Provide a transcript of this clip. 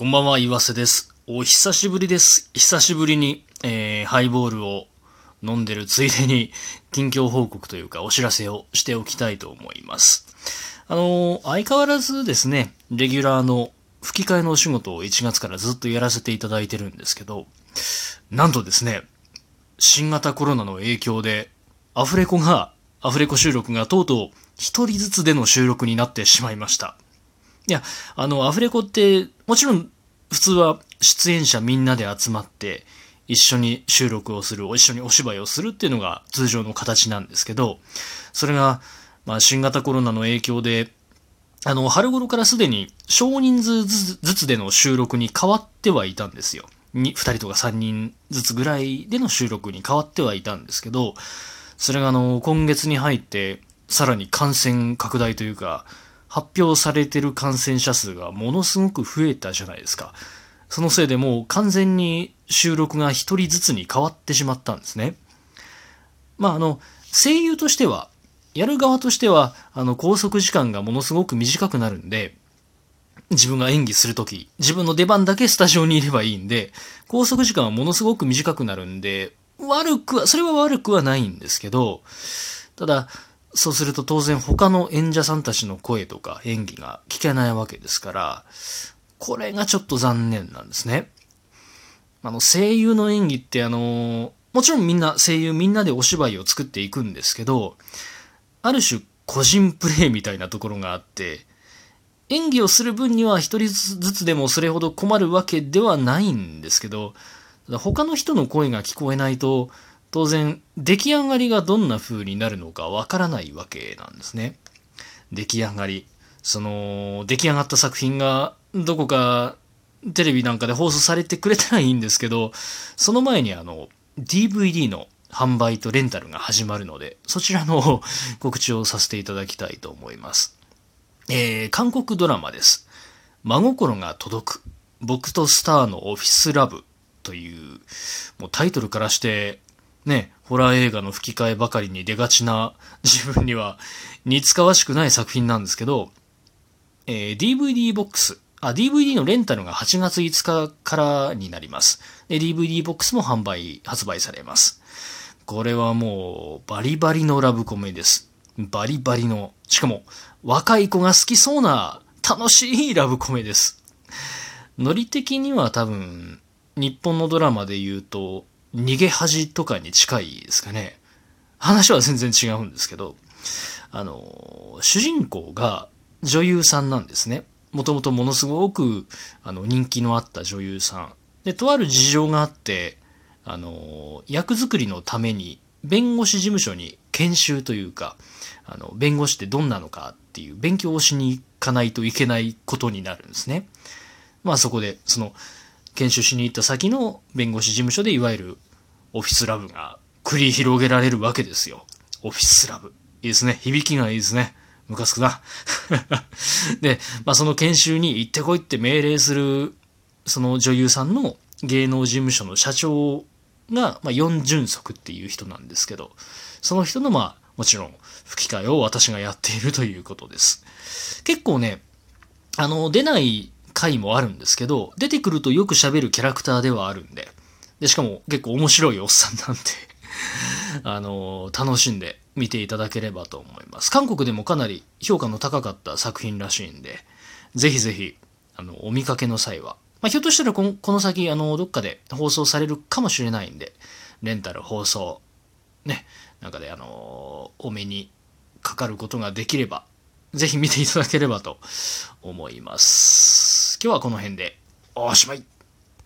こんばんは、岩瀬です。お久しぶりです。久しぶりに、えー、ハイボールを飲んでるついでに、近況報告というか、お知らせをしておきたいと思います。あのー相変わらずですね、レギュラーの吹き替えのお仕事を1月からずっとやらせていただいてるんですけど、なんとですね、新型コロナの影響で、アフレコが、アフレコ収録がとうとう一人ずつでの収録になってしまいました。いや、あの、アフレコって、もちろん、普通は出演者みんなで集まって、一緒に収録をする、一緒にお芝居をするっていうのが通常の形なんですけど、それが、まあ、新型コロナの影響で、あの、春頃からすでに少人数ずつでの収録に変わってはいたんですよ。に、二人とか三人ずつぐらいでの収録に変わってはいたんですけど、それがあの、今月に入って、さらに感染拡大というか、発表されてる感染者数がものすごく増えたじゃないですか。そのせいでもう完全に収録が一人ずつに変わってしまったんですね。まああの、声優としては、やる側としては、あの、拘束時間がものすごく短くなるんで、自分が演技するとき、自分の出番だけスタジオにいればいいんで、拘束時間はものすごく短くなるんで、悪くは、それは悪くはないんですけど、ただ、そうすると当然他の演者さんたちの声とか演技が聞けないわけですから、これがちょっと残念なんですね。あの、声優の演技ってあの、もちろんみんな、声優みんなでお芝居を作っていくんですけど、ある種個人プレイみたいなところがあって、演技をする分には一人ずつでもそれほど困るわけではないんですけど、他の人の声が聞こえないと、当然出来上がりがどんな風になるのかわからないわけなんですね。出来上がり。その、出来上がった作品がどこかテレビなんかで放送されてくれたらいいんですけど、その前にあの、DVD の販売とレンタルが始まるので、そちらの 告知をさせていただきたいと思います。えー、韓国ドラマです。真心が届く。僕とスターのオフィスラブという、もうタイトルからして、ね、ホラー映画の吹き替えばかりに出がちな 自分には似つかわしくない作品なんですけど、えー DVD ボックス、あ、DVD のレンタルが8月5日からになります。で DVD ボックスも販売、発売されます。これはもう、バリバリのラブコメです。バリバリの、しかも、若い子が好きそうな、楽しいラブコメです。ノリ的には多分、日本のドラマで言うと、逃げ恥とかに近いですかね。話は全然違うんですけど、あの、主人公が女優さんなんですね。もともとものすごくあの人気のあった女優さん。で、とある事情があって、あの、役作りのために弁護士事務所に研修というか、あの、弁護士ってどんなのかっていう勉強をしに行かないといけないことになるんですね。まあそこで、その、研修しに行った先の弁護士事務所でいわゆるオフィスラブが繰り広げられるわけですよ。オフィスラブ。いいですね。響きがいいですね。ムカつくな。で、まあその研修に行ってこいって命令する、その女優さんの芸能事務所の社長が、まあ、四純足っていう人なんですけど、その人のまあ、もちろん吹き替えを私がやっているということです。結構ね、あの、出ない回もあるんですけど、出てくるとよく喋るキャラクターではあるんで、で、しかも結構面白いおっさんなんで、あの、楽しんで見ていただければと思います。韓国でもかなり評価の高かった作品らしいんで、ぜひぜひ、あの、お見かけの際は、まあ、ひょっとしたらこのこの先、あの、どっかで放送されるかもしれないんで、レンタル放送、ね、なんかで、あの、お目にかかることができれば、ぜひ見ていただければと思います。今日はこの辺で、おしまい。